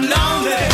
I'm lonely.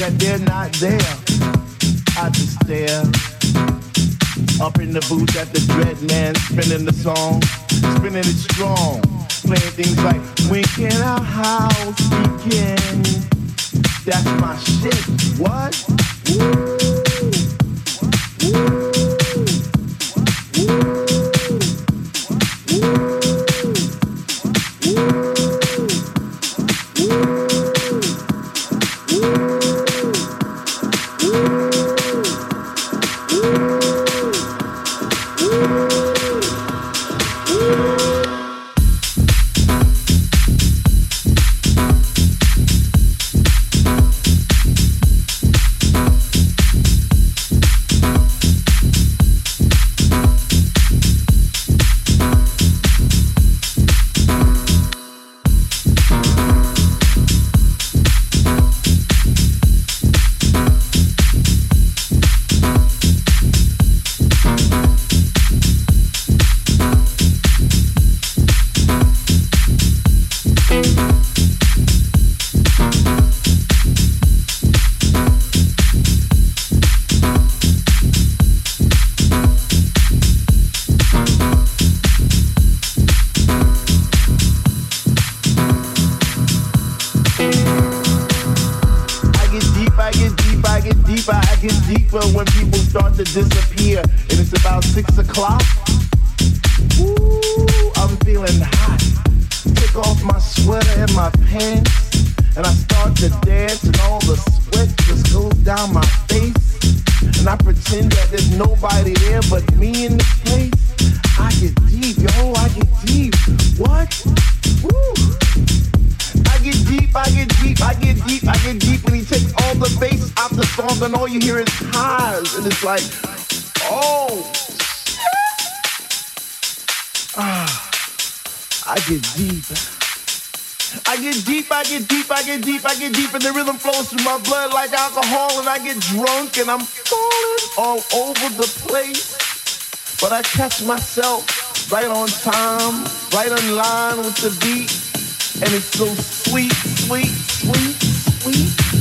that they're not there. catch myself right on time, right on line with the beat. And it's so sweet, sweet, sweet, sweet.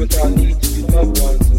Insistence would harass the